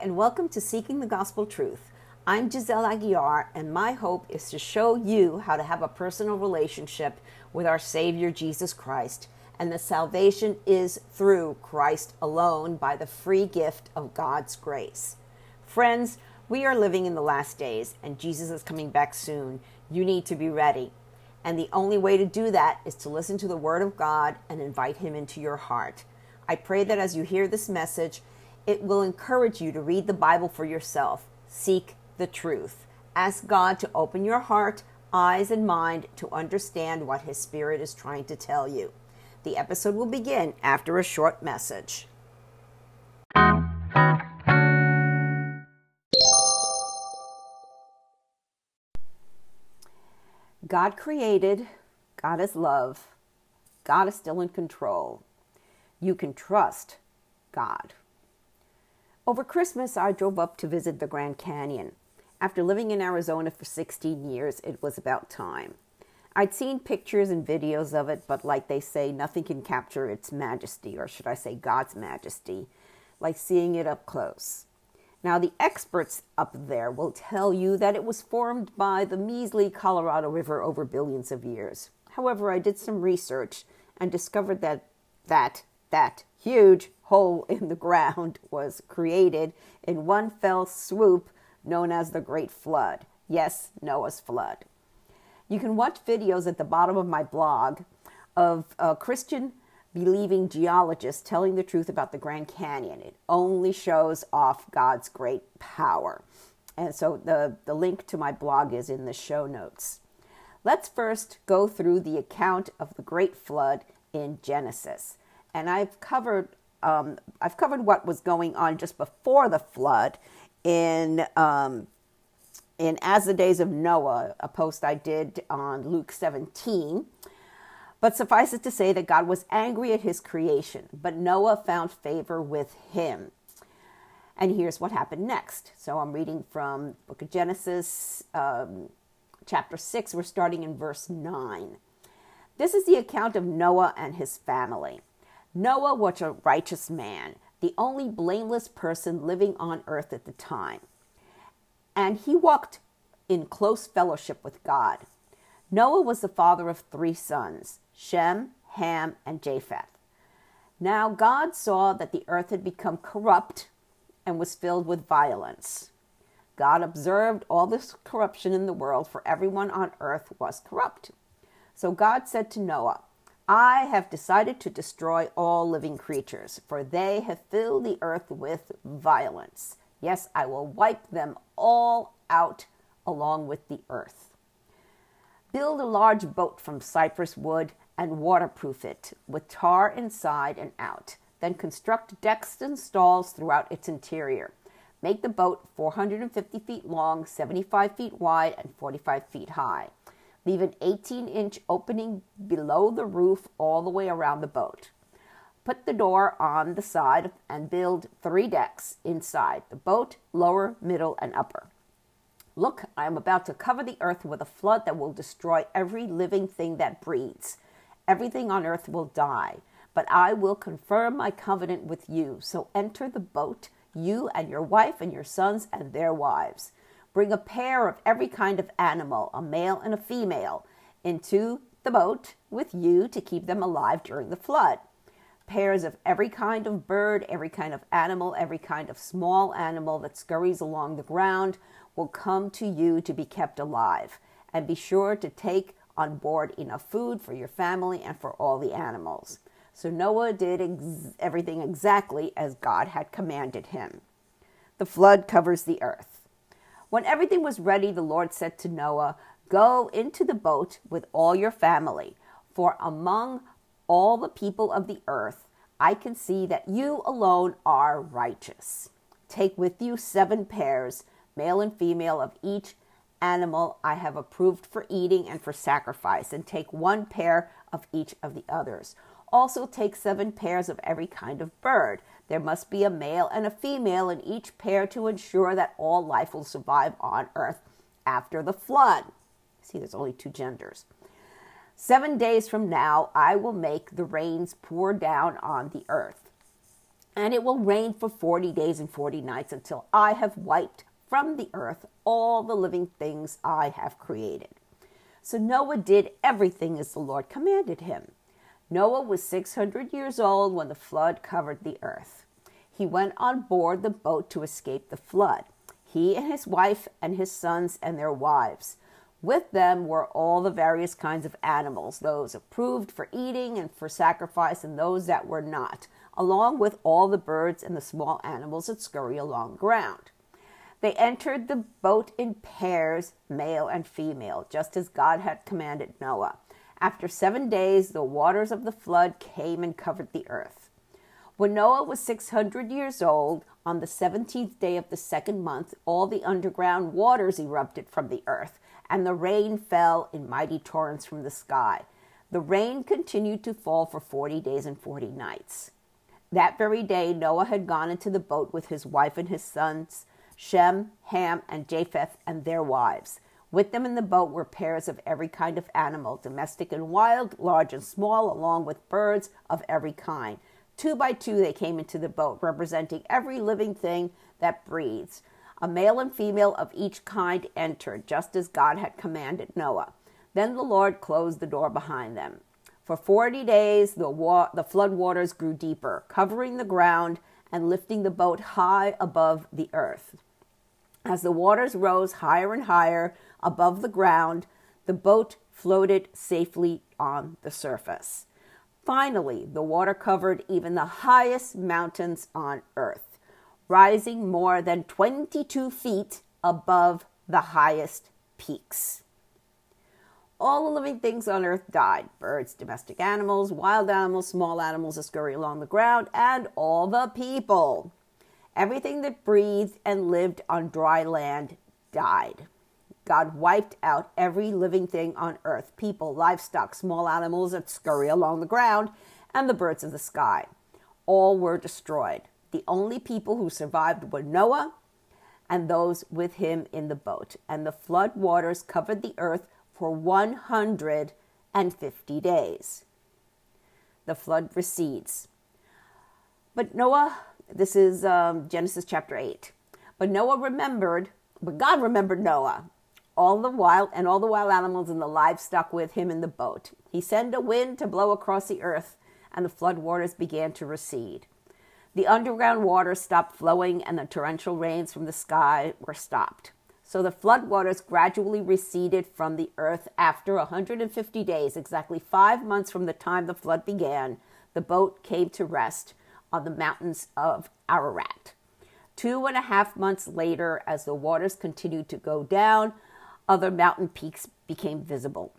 and welcome to Seeking the Gospel Truth. I'm Giselle Aguiar, and my hope is to show you how to have a personal relationship with our Savior Jesus Christ. And the salvation is through Christ alone by the free gift of God's grace. Friends, we are living in the last days, and Jesus is coming back soon. You need to be ready. And the only way to do that is to listen to the Word of God and invite Him into your heart. I pray that as you hear this message, it will encourage you to read the Bible for yourself. Seek the truth. Ask God to open your heart, eyes, and mind to understand what His Spirit is trying to tell you. The episode will begin after a short message. God created, God is love, God is still in control. You can trust God. Over Christmas, I drove up to visit the Grand Canyon. After living in Arizona for 16 years, it was about time. I'd seen pictures and videos of it, but like they say, nothing can capture its majesty, or should I say God's majesty, like seeing it up close. Now, the experts up there will tell you that it was formed by the measly Colorado River over billions of years. However, I did some research and discovered that that that huge hole in the ground was created in one fell swoop known as the Great Flood. Yes, Noah's flood. You can watch videos at the bottom of my blog of a Christian believing geologists telling the truth about the Grand Canyon. It only shows off God's great power. And so the, the link to my blog is in the show notes. Let's first go through the account of the Great Flood in Genesis. And I've covered um, I've covered what was going on just before the flood in um, in As the Days of Noah, a post I did on Luke 17. But suffice it to say that God was angry at his creation, but Noah found favor with him. And here's what happened next. So I'm reading from Book of Genesis, um, chapter 6. We're starting in verse 9. This is the account of Noah and his family. Noah was a righteous man, the only blameless person living on earth at the time. And he walked in close fellowship with God. Noah was the father of three sons Shem, Ham, and Japheth. Now God saw that the earth had become corrupt and was filled with violence. God observed all this corruption in the world, for everyone on earth was corrupt. So God said to Noah, I have decided to destroy all living creatures, for they have filled the earth with violence. Yes, I will wipe them all out along with the earth. Build a large boat from cypress wood and waterproof it with tar inside and out. Then construct decks and stalls throughout its interior. Make the boat 450 feet long, 75 feet wide, and 45 feet high. Leave an 18 inch opening below the roof all the way around the boat. Put the door on the side and build three decks inside the boat, lower, middle, and upper. Look, I am about to cover the earth with a flood that will destroy every living thing that breathes. Everything on earth will die, but I will confirm my covenant with you. So enter the boat, you and your wife and your sons and their wives. Bring a pair of every kind of animal, a male and a female, into the boat with you to keep them alive during the flood. Pairs of every kind of bird, every kind of animal, every kind of small animal that scurries along the ground will come to you to be kept alive. And be sure to take on board enough food for your family and for all the animals. So Noah did ex- everything exactly as God had commanded him. The flood covers the earth. When everything was ready, the Lord said to Noah, Go into the boat with all your family, for among all the people of the earth, I can see that you alone are righteous. Take with you seven pairs, male and female, of each animal I have approved for eating and for sacrifice, and take one pair of each of the others. Also, take seven pairs of every kind of bird. There must be a male and a female in each pair to ensure that all life will survive on earth after the flood. See, there's only two genders. Seven days from now, I will make the rains pour down on the earth. And it will rain for 40 days and 40 nights until I have wiped from the earth all the living things I have created. So Noah did everything as the Lord commanded him. Noah was 600 years old when the flood covered the earth. He went on board the boat to escape the flood, he and his wife and his sons and their wives. With them were all the various kinds of animals, those approved for eating and for sacrifice, and those that were not, along with all the birds and the small animals that scurry along ground. They entered the boat in pairs, male and female, just as God had commanded Noah. After seven days, the waters of the flood came and covered the earth. When Noah was 600 years old, on the 17th day of the second month, all the underground waters erupted from the earth, and the rain fell in mighty torrents from the sky. The rain continued to fall for 40 days and 40 nights. That very day, Noah had gone into the boat with his wife and his sons, Shem, Ham, and Japheth, and their wives. With them in the boat were pairs of every kind of animal, domestic and wild, large and small, along with birds of every kind. Two by two they came into the boat, representing every living thing that breathes. A male and female of each kind entered, just as God had commanded Noah. Then the Lord closed the door behind them. For forty days the, wa- the flood waters grew deeper, covering the ground and lifting the boat high above the earth. As the waters rose higher and higher above the ground, the boat floated safely on the surface. Finally, the water covered even the highest mountains on earth, rising more than 22 feet above the highest peaks. All the living things on earth died birds, domestic animals, wild animals, small animals that scurry along the ground, and all the people. Everything that breathed and lived on dry land died. God wiped out every living thing on earth people, livestock, small animals that scurry along the ground, and the birds of the sky. All were destroyed. The only people who survived were Noah and those with him in the boat. And the flood waters covered the earth for 150 days. The flood recedes. But Noah this is um, Genesis chapter 8. But Noah remembered, but God remembered Noah, all the wild and all the wild animals and the livestock with him in the boat. He sent a wind to blow across the earth, and the flood waters began to recede. The underground water stopped flowing, and the torrential rains from the sky were stopped. So the flood waters gradually receded from the earth after 150 days, exactly five months from the time the flood began. The boat came to rest on the mountains of Ararat. Two and a half months later, as the waters continued to go down, other mountain peaks became visible.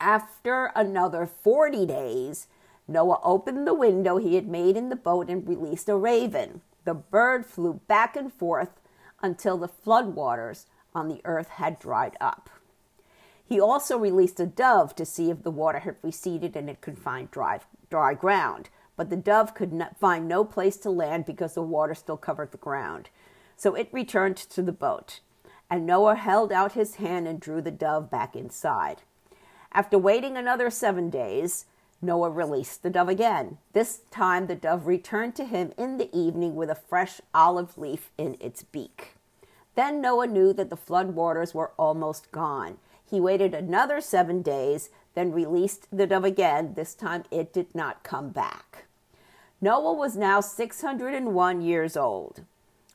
After another 40 days, Noah opened the window he had made in the boat and released a raven. The bird flew back and forth until the floodwaters on the earth had dried up. He also released a dove to see if the water had receded and it could find dry, dry ground but the dove could not find no place to land because the water still covered the ground. So it returned to the boat, and Noah held out his hand and drew the dove back inside. After waiting another seven days, Noah released the dove again. This time the dove returned to him in the evening with a fresh olive leaf in its beak. Then Noah knew that the flood waters were almost gone. He waited another seven days, then released the dove again. This time it did not come back. Noah was now 601 years old.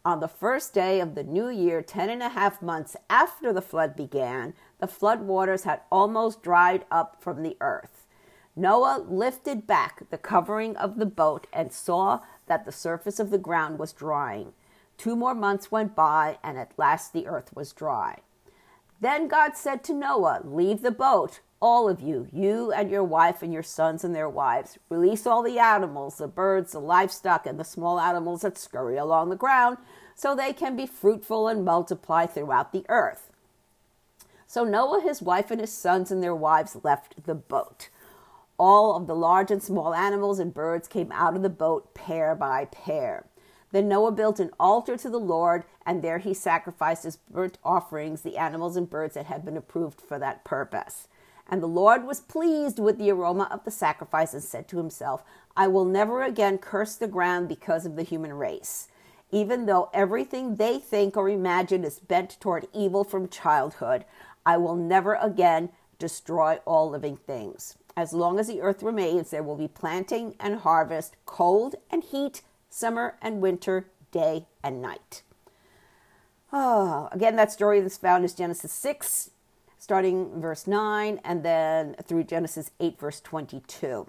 On the first day of the new year, ten and a half months after the flood began, the flood waters had almost dried up from the earth. Noah lifted back the covering of the boat and saw that the surface of the ground was drying. Two more months went by, and at last the earth was dry. Then God said to Noah, Leave the boat, all of you, you and your wife and your sons and their wives. Release all the animals, the birds, the livestock, and the small animals that scurry along the ground, so they can be fruitful and multiply throughout the earth. So Noah, his wife, and his sons and their wives left the boat. All of the large and small animals and birds came out of the boat pair by pair. Then Noah built an altar to the Lord, and there he sacrificed his burnt offerings the animals and birds that had been approved for that purpose. And the Lord was pleased with the aroma of the sacrifice and said to himself, I will never again curse the ground because of the human race. Even though everything they think or imagine is bent toward evil from childhood, I will never again destroy all living things. As long as the earth remains, there will be planting and harvest, cold and heat, summer and winter, day and night. Oh, again, that story that's found in Genesis 6, starting verse 9, and then through Genesis 8, verse 22.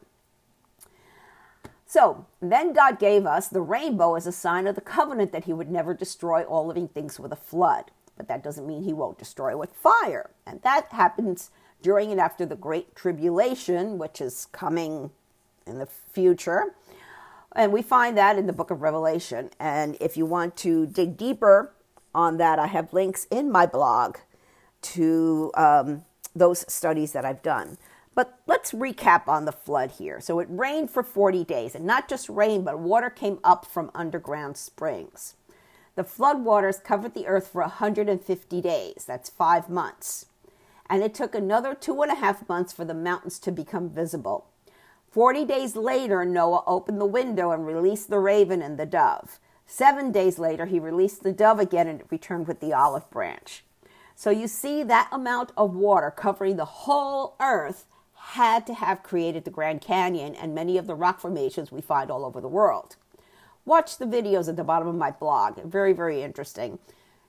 So then God gave us the rainbow as a sign of the covenant that he would never destroy all living things with a flood. But that doesn't mean he won't destroy with fire. And that happens during and after the Great Tribulation, which is coming in the future. And we find that in the book of Revelation. And if you want to dig deeper on that, I have links in my blog to um, those studies that I've done. But let's recap on the flood here. So it rained for 40 days, and not just rain, but water came up from underground springs. The flood waters covered the earth for 150 days. That's five months. And it took another two and a half months for the mountains to become visible. Forty days later, Noah opened the window and released the raven and the dove. Seven days later, he released the dove again and it returned with the olive branch. So you see, that amount of water covering the whole earth had to have created the Grand Canyon and many of the rock formations we find all over the world. Watch the videos at the bottom of my blog. Very, very interesting.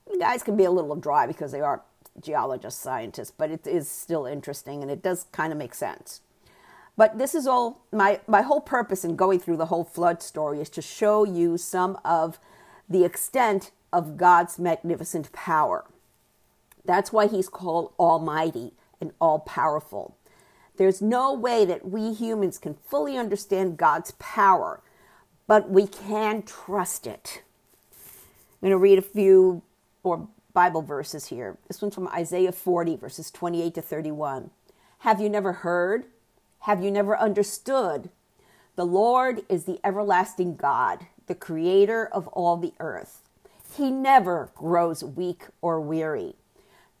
You guys can be a little dry because they are geologists, scientists, but it is still interesting and it does kind of make sense. But this is all my, my whole purpose in going through the whole flood story is to show you some of the extent of God's magnificent power. That's why he's called Almighty and all powerful. There's no way that we humans can fully understand God's power, but we can trust it. I'm going to read a few or Bible verses here. This one's from Isaiah 40, verses 28 to 31. Have you never heard? Have you never understood? The Lord is the everlasting God, the creator of all the earth. He never grows weak or weary.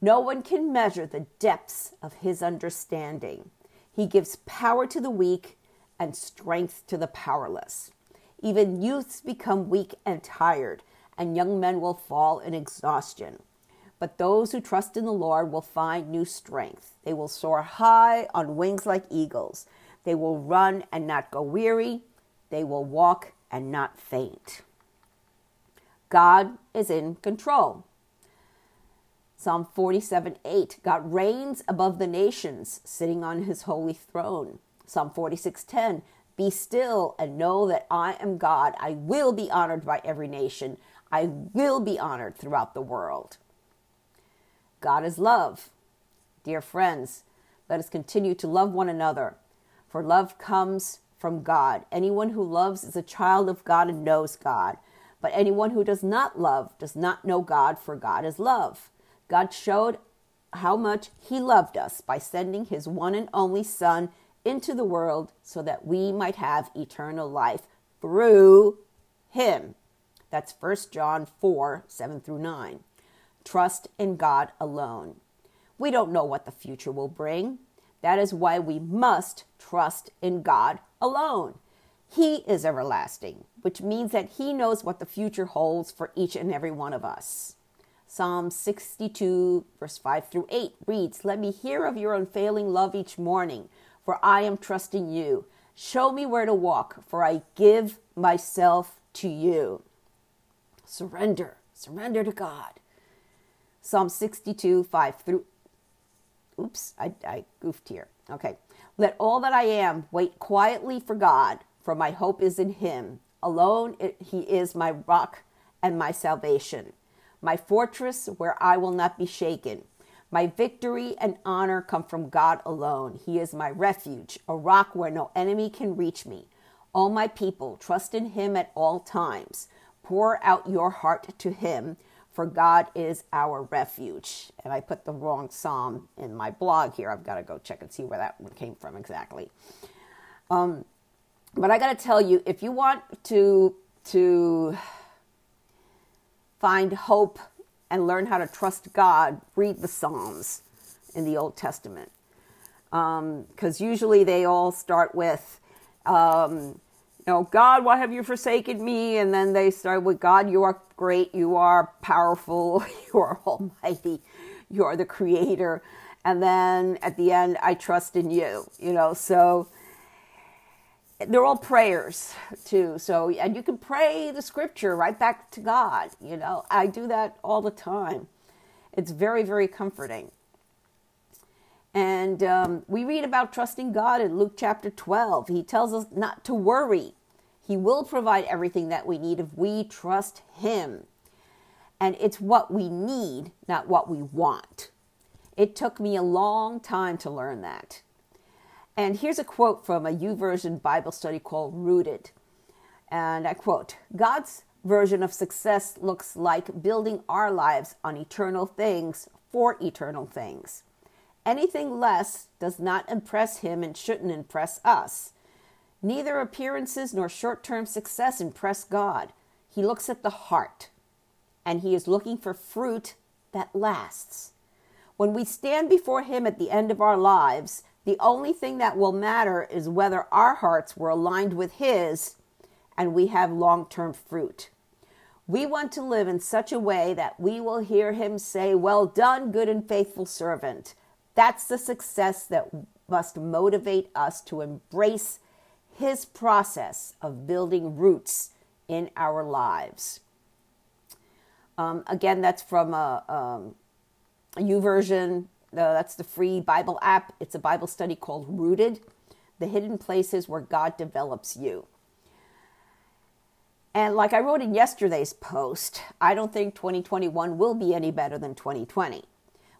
No one can measure the depths of his understanding. He gives power to the weak and strength to the powerless. Even youths become weak and tired and young men will fall in exhaustion. But those who trust in the Lord will find new strength. They will soar high on wings like eagles. They will run and not go weary. They will walk and not faint. God is in control. Psalm 47 8 God reigns above the nations, sitting on his holy throne. Psalm 46 10 Be still and know that I am God. I will be honored by every nation. I will be honored throughout the world. God is love. Dear friends, let us continue to love one another, for love comes from God. Anyone who loves is a child of God and knows God. But anyone who does not love does not know God, for God is love. God showed how much He loved us by sending His one and only Son into the world so that we might have eternal life through Him. That's 1 John 4 7 through 9. Trust in God alone. We don't know what the future will bring. That is why we must trust in God alone. He is everlasting, which means that He knows what the future holds for each and every one of us. Psalm 62, verse 5 through 8 reads, Let me hear of your unfailing love each morning, for I am trusting you. Show me where to walk, for I give myself to you. Surrender. Surrender to God. Psalm 62, 5 through. Oops, I, I goofed here. Okay. Let all that I am wait quietly for God, for my hope is in Him. Alone it, He is my rock and my salvation, my fortress where I will not be shaken. My victory and honor come from God alone. He is my refuge, a rock where no enemy can reach me. All my people trust in Him at all times. Pour out your heart to him, for God is our refuge. And I put the wrong psalm in my blog here. I've got to go check and see where that one came from exactly. Um, but I got to tell you, if you want to to find hope and learn how to trust God, read the Psalms in the Old Testament. because um, usually they all start with, um, you know, God, why have you forsaken me? And then they start with, God, you are great, you are powerful, you are almighty, you are the creator. And then at the end, I trust in you, you know, so they're all prayers too. So, and you can pray the scripture right back to God, you know, I do that all the time. It's very, very comforting. And um, we read about trusting God in Luke chapter 12. He tells us not to worry. He will provide everything that we need if we trust Him. And it's what we need, not what we want. It took me a long time to learn that. And here's a quote from a YouVersion Bible study called Rooted. And I quote God's version of success looks like building our lives on eternal things for eternal things. Anything less does not impress him and shouldn't impress us. Neither appearances nor short term success impress God. He looks at the heart, and he is looking for fruit that lasts. When we stand before him at the end of our lives, the only thing that will matter is whether our hearts were aligned with his and we have long term fruit. We want to live in such a way that we will hear him say, Well done, good and faithful servant. That's the success that must motivate us to embrace his process of building roots in our lives. Um, again, that's from a, um, a YouVersion. Uh, that's the free Bible app. It's a Bible study called Rooted The Hidden Places Where God Develops You. And like I wrote in yesterday's post, I don't think 2021 will be any better than 2020.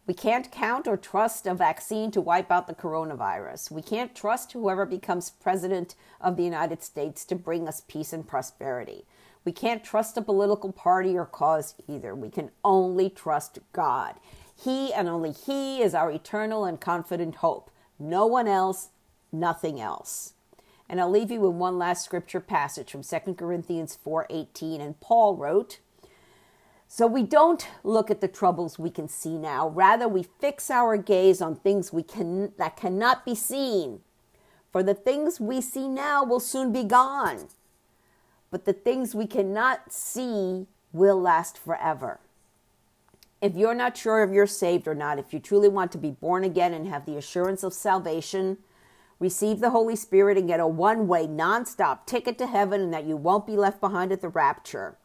We can't count or trust a vaccine to wipe out the coronavirus. We can't trust whoever becomes president of the United States to bring us peace and prosperity. We can't trust a political party or cause either. We can only trust God. He and only He is our eternal and confident hope. No one else, nothing else. And I'll leave you with one last scripture passage from 2 Corinthians 4:18 and Paul wrote, so we don't look at the troubles we can see now. Rather, we fix our gaze on things we can, that cannot be seen. For the things we see now will soon be gone. But the things we cannot see will last forever. If you're not sure if you're saved or not, if you truly want to be born again and have the assurance of salvation, receive the Holy Spirit and get a one way, non stop ticket to heaven and that you won't be left behind at the rapture.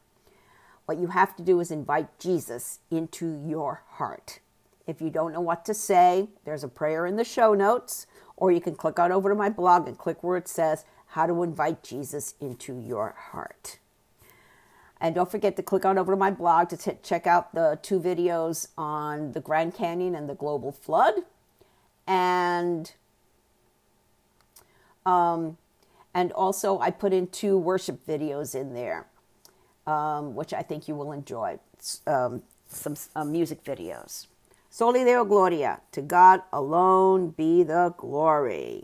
What you have to do is invite Jesus into your heart. If you don't know what to say, there's a prayer in the show notes, or you can click on over to my blog and click where it says how to invite Jesus into your heart. And don't forget to click on over to my blog to t- check out the two videos on the Grand Canyon and the global flood. And um, and also I put in two worship videos in there um, which I think you will enjoy. Um, some uh, music videos. Soli Deo Gloria. To God alone be the glory.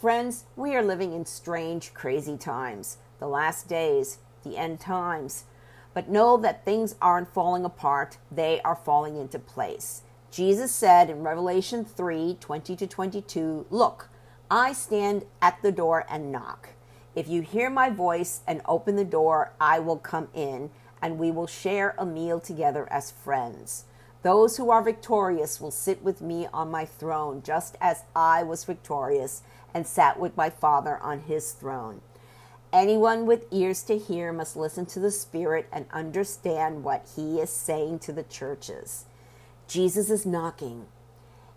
Friends, we are living in strange, crazy times, the last days, the end times. But know that things aren't falling apart, they are falling into place. Jesus said in Revelation 3 20 to 22, Look, I stand at the door and knock. If you hear my voice and open the door, I will come in and we will share a meal together as friends. Those who are victorious will sit with me on my throne, just as I was victorious and sat with my Father on his throne. Anyone with ears to hear must listen to the Spirit and understand what he is saying to the churches. Jesus is knocking.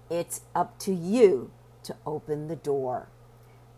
It's up to you to open the door.